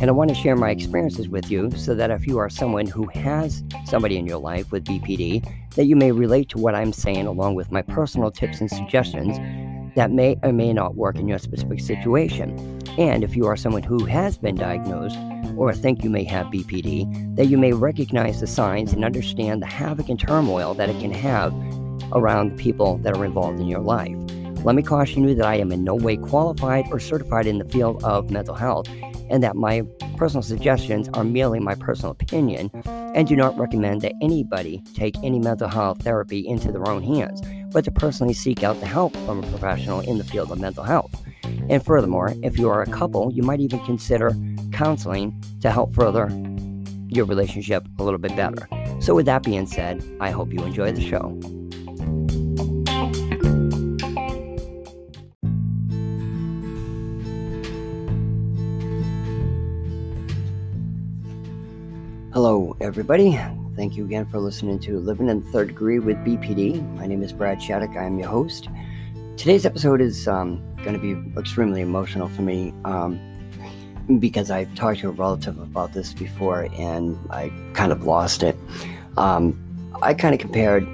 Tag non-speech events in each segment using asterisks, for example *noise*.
And I want to share my experiences with you so that if you are someone who has somebody in your life with BPD, that you may relate to what I'm saying along with my personal tips and suggestions that may or may not work in your specific situation. And if you are someone who has been diagnosed or think you may have BPD, that you may recognize the signs and understand the havoc and turmoil that it can have around the people that are involved in your life. Let me caution you that I am in no way qualified or certified in the field of mental health and that my personal suggestions are merely my personal opinion and do not recommend that anybody take any mental health therapy into their own hands, but to personally seek out the help from a professional in the field of mental health. And furthermore, if you are a couple, you might even consider counseling to help further your relationship a little bit better. So, with that being said, I hope you enjoy the show. Hello, everybody. Thank you again for listening to Living in Third Degree with BPD. My name is Brad Shattuck. I am your host. Today's episode is um, going to be extremely emotional for me um, because I've talked to a relative about this before and I kind of lost it. Um, I kind of compared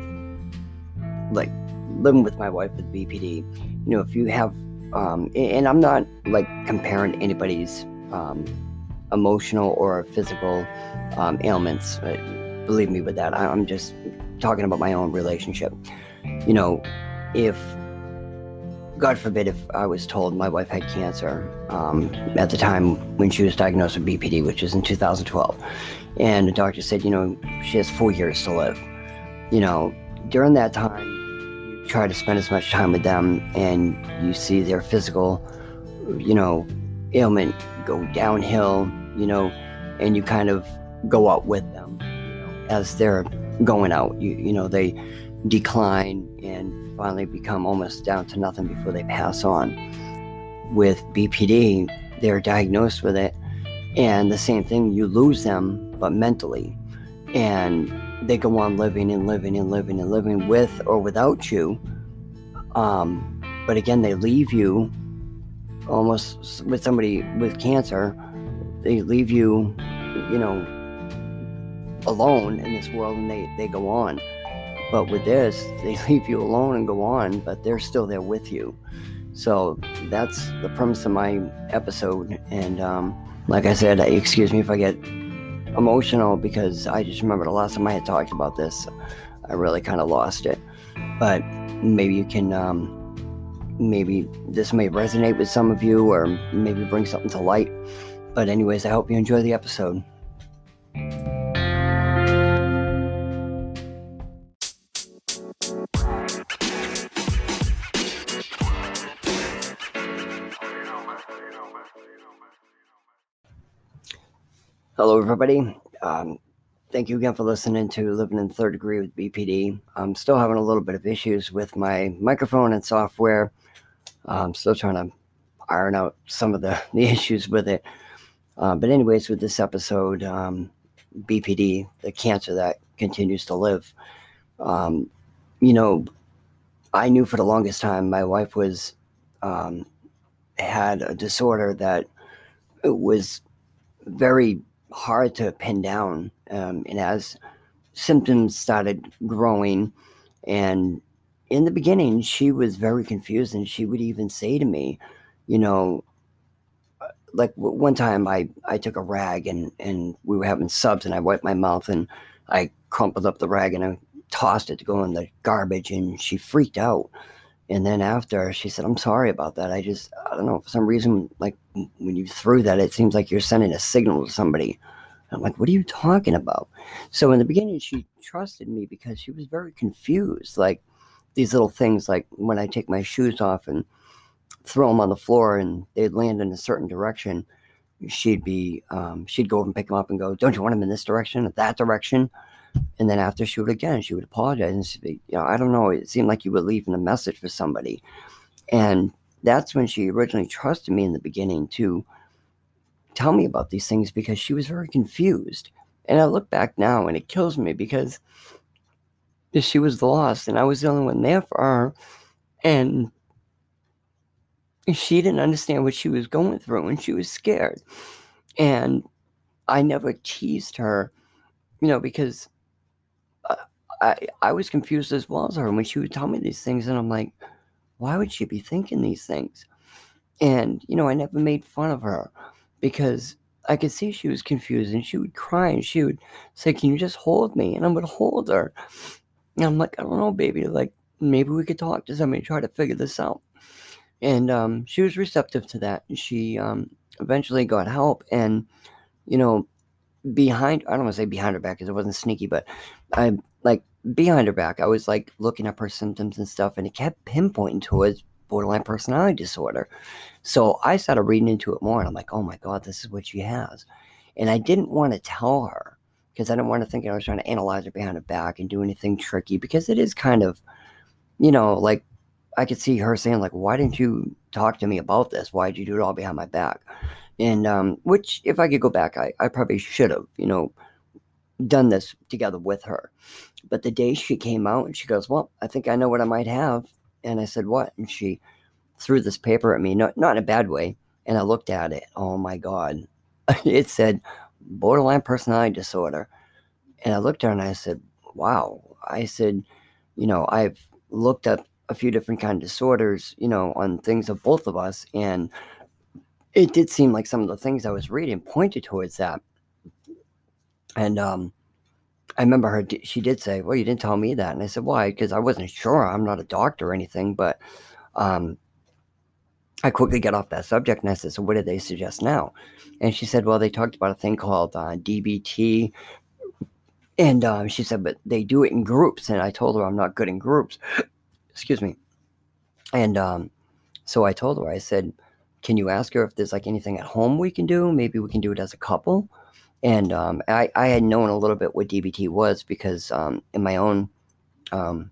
like living with my wife with BPD. You know, if you have, um, and I'm not like comparing anybody's um, emotional or physical um, ailments. Uh, believe me with that. I'm just talking about my own relationship. You know, if God forbid if I was told my wife had cancer um, at the time when she was diagnosed with BPD, which was in 2012, and the doctor said, you know, she has four years to live. You know, during that time, you try to spend as much time with them and you see their physical, you know, ailment go downhill you know, and you kind of go out with them as they're going out. You, you know, they decline and finally become almost down to nothing before they pass on. With BPD, they're diagnosed with it, and the same thing, you lose them, but mentally. And they go on living and living and living and living with or without you. Um, but again, they leave you almost with somebody with cancer they leave you, you know, alone in this world and they, they go on. But with this, they *laughs* leave you alone and go on, but they're still there with you. So that's the premise of my episode. And um, like I said, excuse me if I get emotional because I just remember the last time I had talked about this, I really kind of lost it. But maybe you can, um, maybe this may resonate with some of you or maybe bring something to light. But, anyways, I hope you enjoy the episode. Hello, everybody. Um, thank you again for listening to Living in Third Degree with BPD. I'm still having a little bit of issues with my microphone and software. I'm still trying to iron out some of the, *laughs* the issues with it. Uh, but, anyways, with this episode, um, BPD, the cancer that continues to live, um, you know, I knew for the longest time my wife was um, had a disorder that was very hard to pin down, um, and as symptoms started growing, and in the beginning, she was very confused, and she would even say to me, you know, uh, like one time I, I took a rag and, and we were having subs and I wiped my mouth and I crumpled up the rag and I tossed it to go in the garbage and she freaked out. And then after she said, I'm sorry about that. I just, I don't know, for some reason, like when you threw that, it seems like you're sending a signal to somebody. I'm like, what are you talking about? So in the beginning, she trusted me because she was very confused. Like these little things, like when I take my shoes off and throw them on the floor and they'd land in a certain direction, she'd be um, she'd go and pick them up and go, "Don't you want them in this direction or that direction?" And then after she would again, she would apologize and say, "You know, I don't know. It seemed like you were leaving a message for somebody," and that's when she originally trusted me in the beginning to tell me about these things because she was very confused. And I look back now and it kills me because she was lost and I was the only one there for her. And she didn't understand what she was going through and she was scared. And I never teased her, you know, because uh, I, I was confused as well as her when she would tell me these things. And I'm like, why would she be thinking these things? And, you know, I never made fun of her because I could see she was confused and she would cry and she would say, Can you just hold me? And I would hold her. And I'm like, I don't know, baby. Like, maybe we could talk to somebody, try to figure this out. And um, she was receptive to that. She um, eventually got help. And, you know, behind, I don't want to say behind her back because it wasn't sneaky, but I like behind her back, I was like looking up her symptoms and stuff, and it kept pinpointing towards borderline personality disorder. So I started reading into it more, and I'm like, oh my God, this is what she has. And I didn't want to tell her because I didn't want to think I was trying to analyze her behind her back and do anything tricky because it is kind of, you know, like I could see her saying, like, why didn't you talk to me about this? Why did you do it all behind my back? And um, which, if I could go back, I, I probably should have, you know, done this together with her. But the day she came out and she goes, Well, I think I know what I might have. And I said, What? And she threw this paper at me, not, not in a bad way. And I looked at it. Oh my God. *laughs* it said borderline personality disorder. And I looked at her and I said, Wow. I said, You know, I've looked up a few different kind of disorders, you know, on things of both of us. And it did seem like some of the things I was reading pointed towards that. And um, I remember her, she did say, Well, you didn't tell me that. And I said, Why? Because I wasn't sure. I'm not a doctor or anything. But um, I quickly got off that subject and I said, So what did they suggest now? And she said, Well, they talked about a thing called uh, DBT. And um, she said, But they do it in groups. And I told her I'm not good in groups. Excuse me. And um, so I told her, I said, Can you ask her if there's like anything at home we can do? Maybe we can do it as a couple. And um, I, I had known a little bit what DBT was because um, in my own, um,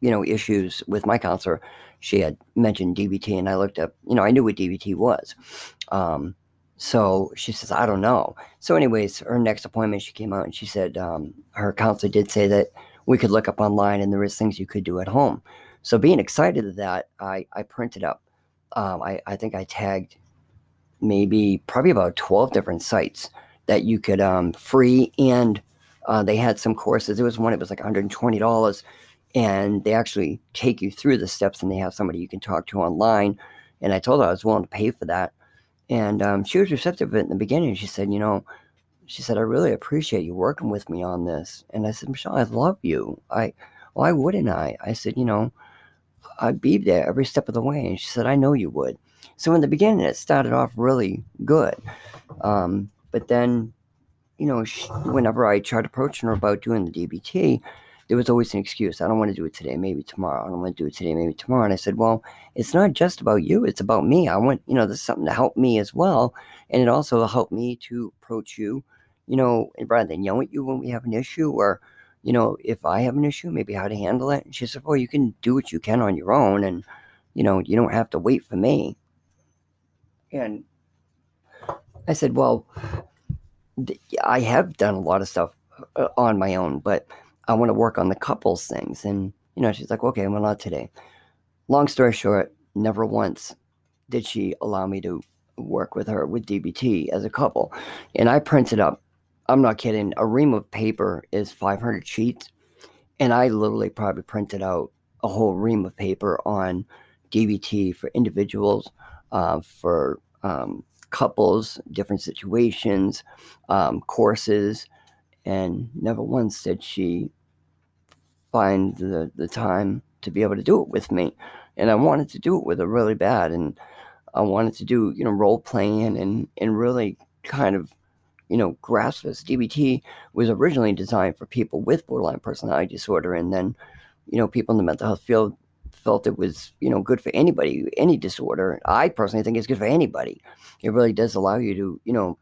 you know, issues with my counselor, she had mentioned DBT, and I looked up. You know, I knew what DBT was. Um, so she says, I don't know. So, anyways, her next appointment, she came out and she said um, her counselor did say that we could look up online and there is things you could do at home. So, being excited of that, I, I printed up. Um, I, I think I tagged maybe probably about 12 different sites that you could um, free and uh, they had some courses. It was one, it was like $120 and they actually take you through the steps and they have somebody you can talk to online. And I told her I was willing to pay for that. And um, she was receptive in the beginning. She said, you know, she said, I really appreciate you working with me on this. And I said, Michelle, I love you. I, why wouldn't I? I said, you know, I'd be there every step of the way. And she said, I know you would. So in the beginning, it started off really good. Um, but then, you know, she, whenever I tried approaching her about doing the DBT, there was always an excuse. I don't want to do it today, maybe tomorrow. I don't want to do it today, maybe tomorrow. And I said, well, it's not just about you, it's about me. I want, you know, there's something to help me as well. And it also will help me to approach you, you know, and rather than yell at you when we have an issue or, you know, if I have an issue, maybe how to handle it. And she said, well, you can do what you can on your own. And, you know, you don't have to wait for me. And I said, well, I have done a lot of stuff uh, on my own, but I want to work on the couples things. And, you know, she's like, okay, well, not today. Long story short, never once did she allow me to work with her with DBT as a couple. And I printed up, I'm not kidding, a ream of paper is 500 sheets. And I literally probably printed out a whole ream of paper on DBT for individuals, uh, for um, couples, different situations, um, courses, and never once did she find the, the time to be able to do it with me. And I wanted to do it with her really bad. And I wanted to do, you know, role playing and, and really kind of, you know, grasp this. DBT was originally designed for people with borderline personality disorder. And then, you know, people in the mental health field felt it was, you know, good for anybody, any disorder. I personally think it's good for anybody. It really does allow you to, you know,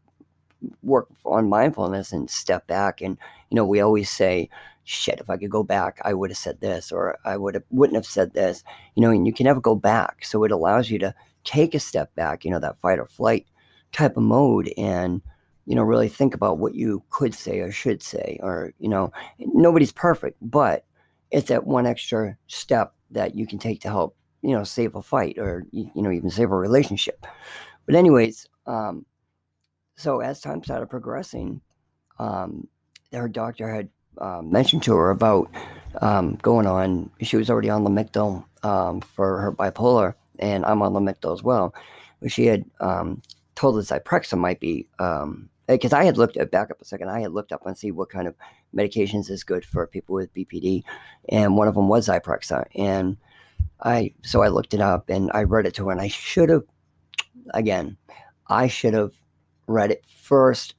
work on mindfulness and step back. And, you know, we always say, shit, if I could go back, I would have said this, or I would have wouldn't have said this, you know, and you can never go back. So it allows you to take a step back, you know, that fight or flight type of mode and, you know, really think about what you could say or should say, or, you know, nobody's perfect, but it's that one extra step that you can take to help, you know, save a fight or, you know, even save a relationship. But, anyways, um, so as time started progressing, um, her doctor had uh, mentioned to her about um, going on, she was already on Lamictal um, for her bipolar, and I'm on Lamictal as well. She had um, told us Zyprexa might be um, because I had looked at back up a second. I had looked up and see what kind of medications is good for people with BPD, and one of them was Zyprexa. And I so I looked it up and I read it to her, and I should have, again, I should have read it first,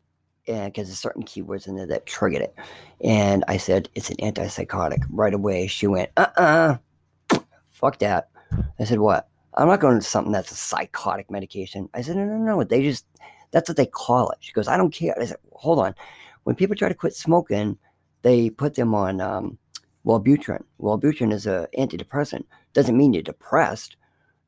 and because there's certain keywords in there that triggered it. And I said it's an antipsychotic right away. She went, uh uh-uh, uh, fuck that. I said what? I'm not going to something that's a psychotic medication. I said no no no. They just that's what they call it. She goes, I don't care. I said, hold on. When people try to quit smoking, they put them on um, Wellbutrin. Wellbutrin is an antidepressant. Doesn't mean you're depressed,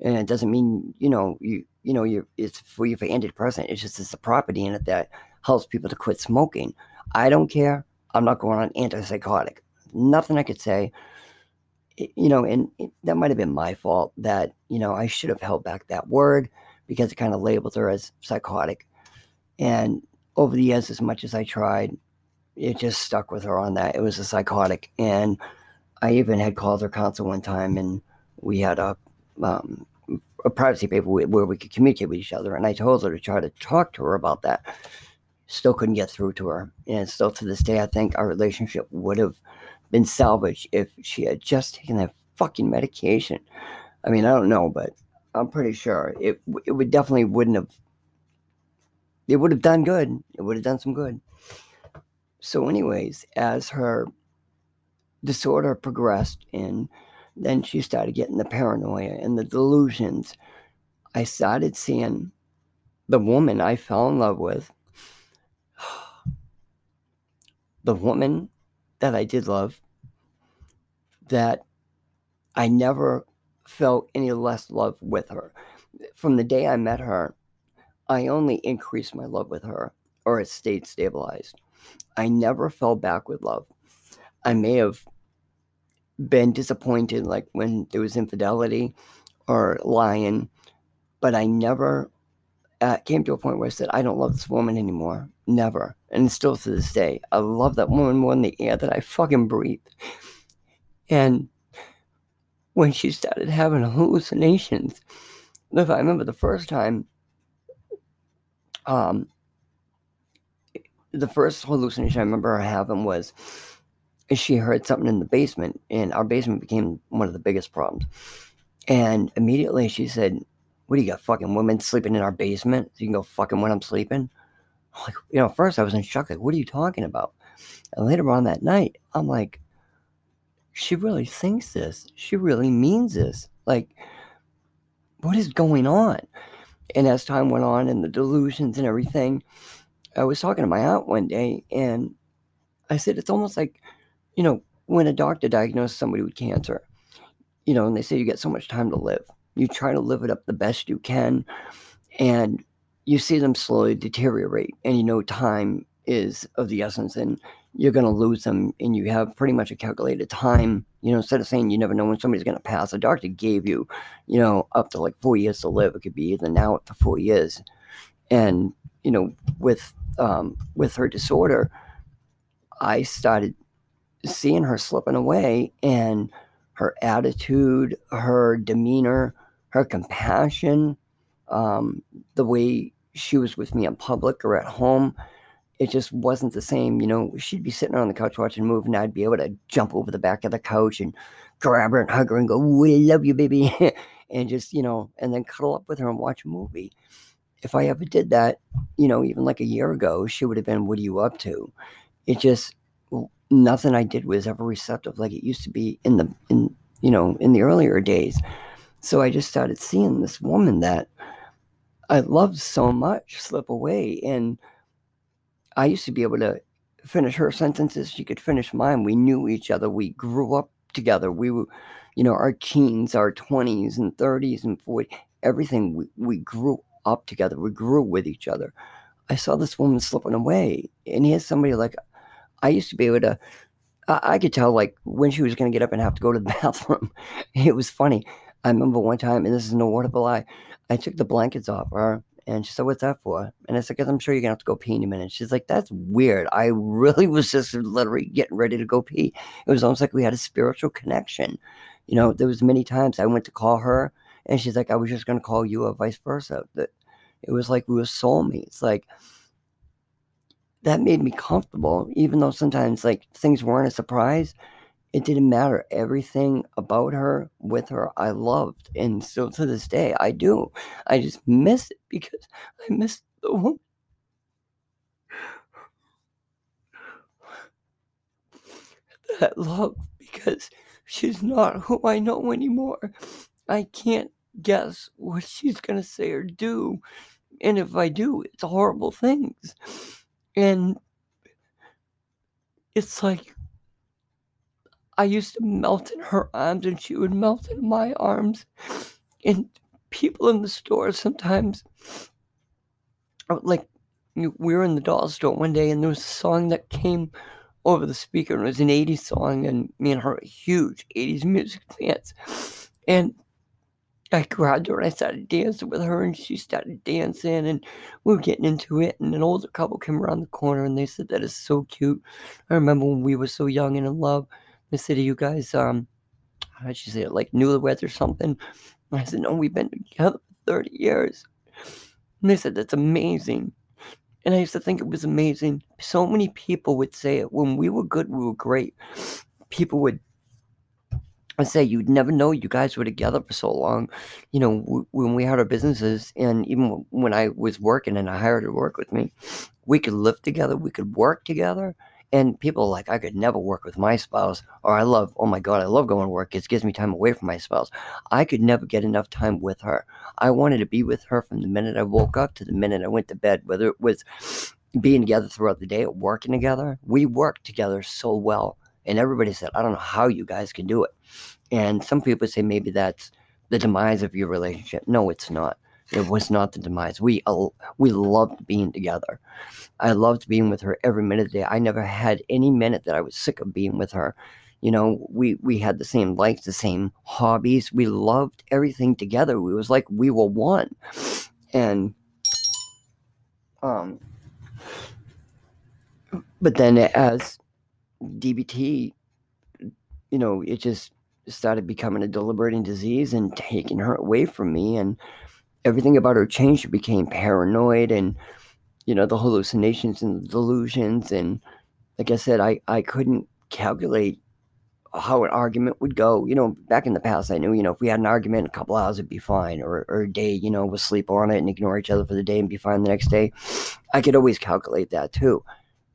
and it doesn't mean you know you you know you it's for you for antidepressant. It's just it's a property in it that helps people to quit smoking. I don't care. I'm not going on antipsychotic. Nothing I could say. You know, and that might have been my fault that you know I should have held back that word because it kind of labeled her as psychotic. And over the years, as much as I tried, it just stuck with her on that. It was a psychotic. And I even had called her counsel one time and we had a, um, a privacy paper where we could communicate with each other. And I told her to try to talk to her about that. Still couldn't get through to her. And still to this day, I think our relationship would have been salvaged if she had just taken that fucking medication. I mean, I don't know, but I'm pretty sure it it would definitely wouldn't have it would have done good. It would have done some good. So, anyways, as her disorder progressed and then she started getting the paranoia and the delusions, I started seeing the woman I fell in love with, the woman that I did love, that I never felt any less love with her. From the day I met her, I only increased my love with her, or it stayed stabilized. I never fell back with love. I may have been disappointed, like when there was infidelity or lying, but I never uh, came to a point where I said, I don't love this woman anymore. Never. And still to this day, I love that woman more than the air that I fucking breathe. And when she started having hallucinations, if I remember the first time um, the first hallucination I remember her having was she heard something in the basement, and our basement became one of the biggest problems. And immediately she said, What do you got, fucking women sleeping in our basement? So you can go fucking when I'm sleeping? Like, you know, first I was in shock, like, what are you talking about? And later on that night, I'm like, she really thinks this. She really means this. Like, what is going on? And as time went on and the delusions and everything, I was talking to my aunt one day and I said, it's almost like, you know, when a doctor diagnoses somebody with cancer, you know, and they say you get so much time to live, you try to live it up the best you can. And you see them slowly deteriorate, and you know, time is of the essence. And you're going to lose them and you have pretty much a calculated time you know instead of saying you never know when somebody's going to pass the doctor gave you you know up to like four years to live it could be either now up to four years and you know with um with her disorder i started seeing her slipping away and her attitude her demeanor her compassion um the way she was with me in public or at home it just wasn't the same. You know, she'd be sitting on the couch watching a movie, and I'd be able to jump over the back of the couch and grab her and hug her and go, "We love you, baby," *laughs* and just you know, and then cuddle up with her and watch a movie. If I ever did that, you know, even like a year ago, she would have been, "What are you up to?" It just nothing I did was ever receptive like it used to be in the in you know, in the earlier days. So I just started seeing this woman that I loved so much slip away. And I used to be able to finish her sentences. She could finish mine. We knew each other. We grew up together. We were, you know, our teens, our 20s and 30s and 40s, everything. We, we grew up together. We grew with each other. I saw this woman slipping away. And here's somebody like, I used to be able to, I, I could tell like when she was going to get up and have to go to the *laughs* bathroom. it was funny. I remember one time, and this is no word of a lie, I took the blankets off her and she said, What's that for? And I said, Because I'm sure you're going to have to go pee in a minute. She's like, That's weird. I really *laughs* was just literally getting ready to go pee. It was almost like we had a spiritual connection. You know, there was many times I went to call her and she's like, I was just going to call you or vice versa. That it was like we were soulmates. Like, that made me comfortable, even though sometimes like things weren't a surprise it didn't matter. Everything about her, with her, I loved. And still to this day, I do. I just miss it because I miss the woman. That love because she's not who I know anymore. I can't guess what she's going to say or do. And if I do, it's horrible things. And it's like I used to melt in her arms and she would melt in my arms. And people in the store sometimes, like, we were in the doll store one day and there was a song that came over the speaker and it was an 80s song and me and her are huge 80s music fans. And I grabbed her and I started dancing with her and she started dancing and we were getting into it and an older couple came around the corner and they said that is so cute. I remember when we were so young and in love the city, you guys, um, how'd you say it, like newlyweds or something? I said, no, we've been together for 30 years. And they said, that's amazing. And I used to think it was amazing. So many people would say it. When we were good, we were great. People would I say, you'd never know you guys were together for so long. You know, w- when we had our businesses, and even when I was working and I hired her to work with me, we could live together, we could work together, and people like, I could never work with my spouse, or I love, oh my God, I love going to work. It gives me time away from my spouse. I could never get enough time with her. I wanted to be with her from the minute I woke up to the minute I went to bed, whether it was being together throughout the day or working together. We worked together so well. And everybody said, I don't know how you guys can do it. And some people say maybe that's the demise of your relationship. No, it's not. It was not the demise. We uh, we loved being together. I loved being with her every minute of the day. I never had any minute that I was sick of being with her. You know, we we had the same likes, the same hobbies. We loved everything together. It was like we were one. And um but then as DBT, you know, it just started becoming a deliberating disease and taking her away from me and everything about her changed. She became paranoid and, you know, the hallucinations and the delusions. And like I said, I, I couldn't calculate how an argument would go. You know, back in the past, I knew, you know, if we had an argument, a couple hours would be fine, or, or a day, you know, we'll sleep on it and ignore each other for the day and be fine the next day. I could always calculate that too.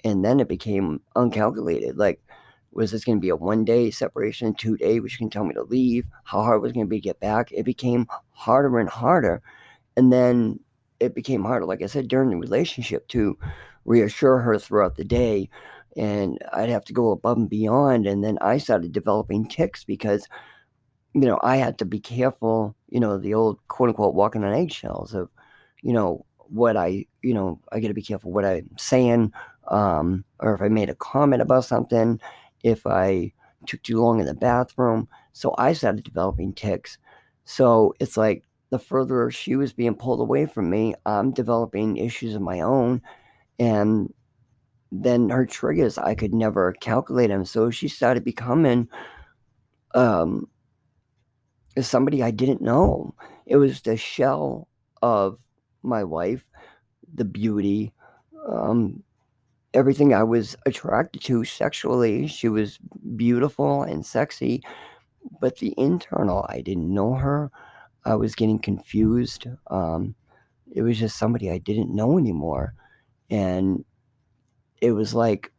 And then it became uncalculated. Like, was this going to be a one day separation, two day, which can tell me to leave? How hard was it going to be to get back? It became harder and harder. And then it became harder, like I said, during the relationship to reassure her throughout the day. And I'd have to go above and beyond. And then I started developing tics because, you know, I had to be careful, you know, the old quote unquote walking on eggshells of, you know, what I, you know, I got to be careful what I'm saying, um, or if I made a comment about something, if I took too long in the bathroom. So I started developing tics. So it's like the further she was being pulled away from me, I'm developing issues of my own. And then her triggers, I could never calculate them. So she started becoming um, somebody I didn't know. It was the shell of my wife, the beauty, um, everything I was attracted to sexually. She was beautiful and sexy, but the internal, I didn't know her. I was getting confused. Um, it was just somebody I didn't know anymore. And it was like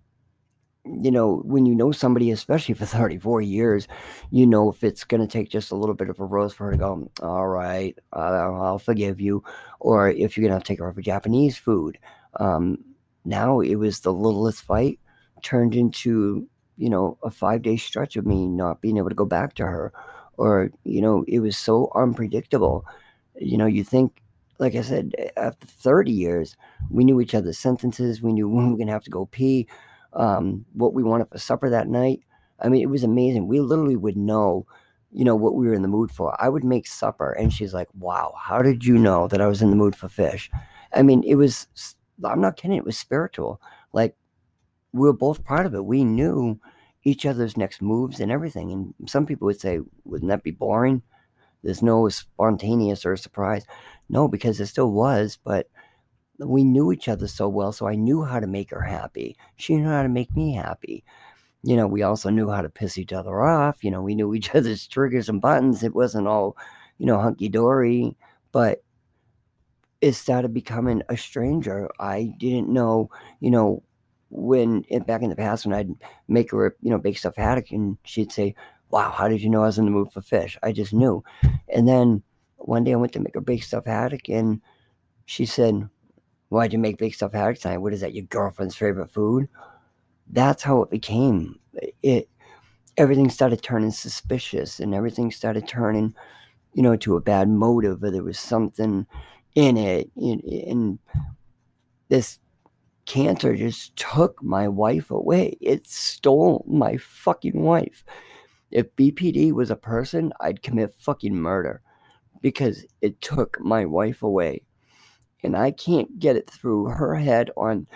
you know, when you know somebody, especially for *laughs* 34 years, you know if it's going to take just a little bit of a rose for her to go, all right, uh, I'll forgive you. Or if you're going to take her for Japanese food. Um, now it was the littlest fight turned into, you know, a five day stretch of me not being able to go back to her. Or, you know, it was so unpredictable. You know, you think, like I said, after 30 years, we knew each other's sentences. We knew when *laughs* we were going to have to go pee um, what we wanted for supper that night. I mean, it was amazing. We literally would know, you know, what we were in the mood for. I would make supper, and she's like, "Wow, how did you know that I was in the mood for fish?" I mean, it was. I'm not kidding. It was spiritual. Like we were both part of it. We knew each other's next moves and everything. And some people would say, "Wouldn't that be boring?" There's no spontaneous or surprise. No, because it still was, but we knew each other so well, so I knew how to make her happy. She knew how to make me happy. You know, we also knew how to piss each other off. You know, we knew each *laughs* other's triggers and buttons. It wasn't all, you know, hunky dory, but it started becoming a stranger. I didn't know, you know, when eh, back in the past when I'd make her, you know, bake stuff haddock and she'd say, Wow, how did you know I was in the mood for fish? I just knew. And then one day I went to make her bake stuff haddock and she said, Why'd you make big stuff haddock tonight? What is that? Your girlfriend's favorite food? That's how it became. It everything started turning suspicious and everything started turning, you know, to a bad motive or there was something in it. And this cancer just took my wife away. It stole my fucking wife. If BPD was a person, I'd commit fucking murder because it took my wife away and I can't get it through her head on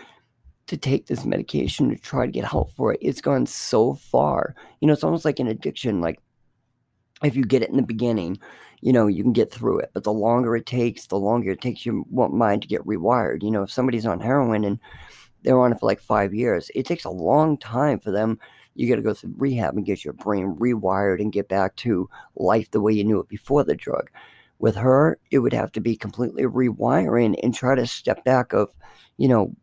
to take this medication to try to get help for it. It's gone so far. You know, it's almost like an addiction. Like if you get it in the beginning, you know, you can get through it. But the longer it takes, the longer it takes your mind to get rewired. You know, if somebody's on heroin and they're on it for like five years, it takes a long time for them. You got to go through rehab and get your brain rewired and get back to life the way you knew it before the drug. With her, it would have to be completely rewiring and try to step back of, you know,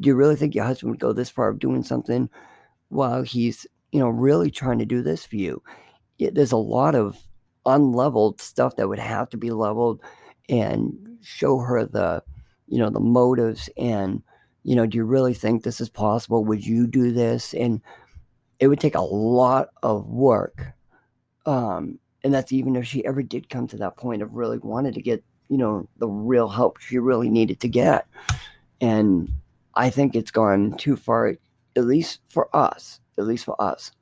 do you really think your husband would go this far of doing something while he's, you know, really trying to do this for you? It, there's a lot of unleveled stuff that would have to be leveled and show her the, you know, the motives and, you know, do you really think this is possible? Would you do this? And it would take a lot of work um, and that's even if she ever did come to that point of really wanted to get you know the real help she really needed to get and i think it's gone too far at least for us at least for us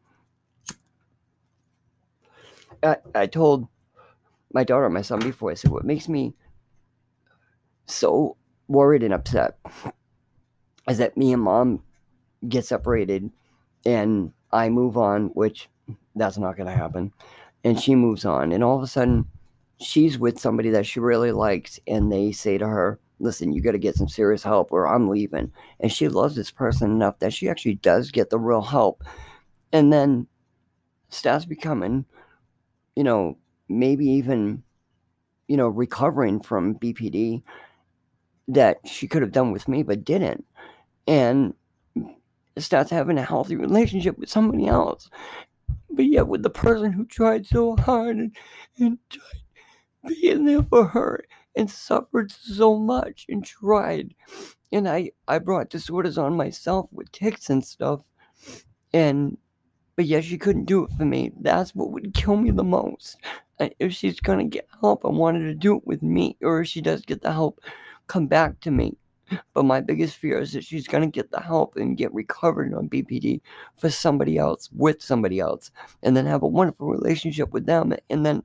i, I told my daughter my son before i said what makes me so worried and upset is that me and mom get separated and i move on which that's not going to happen and she moves on. And all of a sudden she's with somebody that she really likes and they say to her listen you got to get some serious help or i'm leaving. And she loves this person enough that she actually does get the real help. And then starts becoming you know maybe even you know recovering from bpd that she could have done with me but didn't and starts having a healthy relationship with somebody else but yet with the person who tried so hard and, and tried being there for her and suffered so much and tried. And I, I brought disorders on myself with tics and stuff. And but yet she couldn't do it for me. That's what would kill me the most. Uh, if she's gonna get help, I wanted to do it with me, or if she does get the help, come back to me. But my biggest fear is that she's to get the help and get recovered on BPD for somebody else, with somebody else, and then have a wonderful relationship with them. And then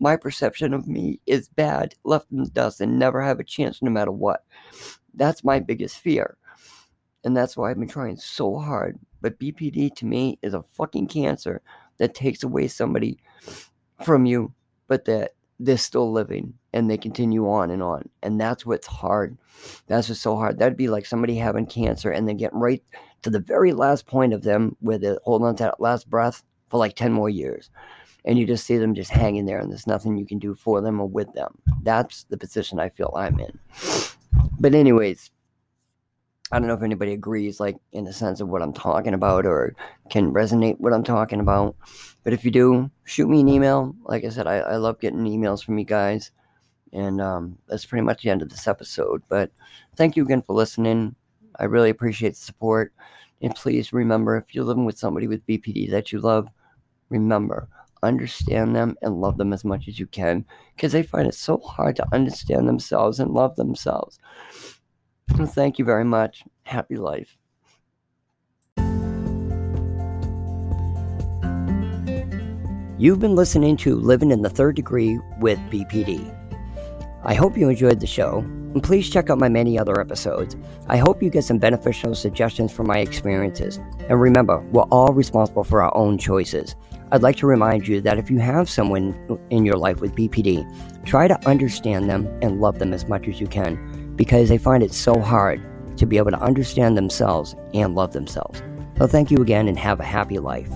my perception of me is bad, left in the dust, and never have a chance no matter what. That's my biggest fear. And that's why I've been trying so hard. But BPD to me is a fucking cancer that takes away somebody from you, but that they're still living and they continue on and on. And that's what's hard. That's what's so hard. That'd be like somebody having cancer and then getting right to the very last point of them where they hold on to that last breath for like 10 more years. And you just see them just hanging there and there's nothing you can do for them or with them. That's the position I feel I'm in. But, anyways, I don't know if anybody agrees, like in the sense of what I'm talking about or can resonate what I'm talking about. But if you do, shoot me an email. Like I said, I, I love getting emails from you guys. And um, that's pretty much the end of this episode. But thank you again for listening. I really appreciate the support. And please remember if you're living with somebody with BPD that you love, remember, understand them and love them as much as you can because they find it so hard to understand themselves and love themselves. *laughs* Thank you very much. Happy life. You've been listening to Living in the Third Degree with BPD. I hope you enjoyed the show, and please check out my many other episodes. I hope you get some beneficial suggestions from my experiences. And remember, we're all responsible for our own choices. I'd like to remind you that if you have someone in your life with BPD, try to understand them and love them as much as you can because they find it so hard to be able to understand themselves and love themselves. So, thank you again and have a happy life.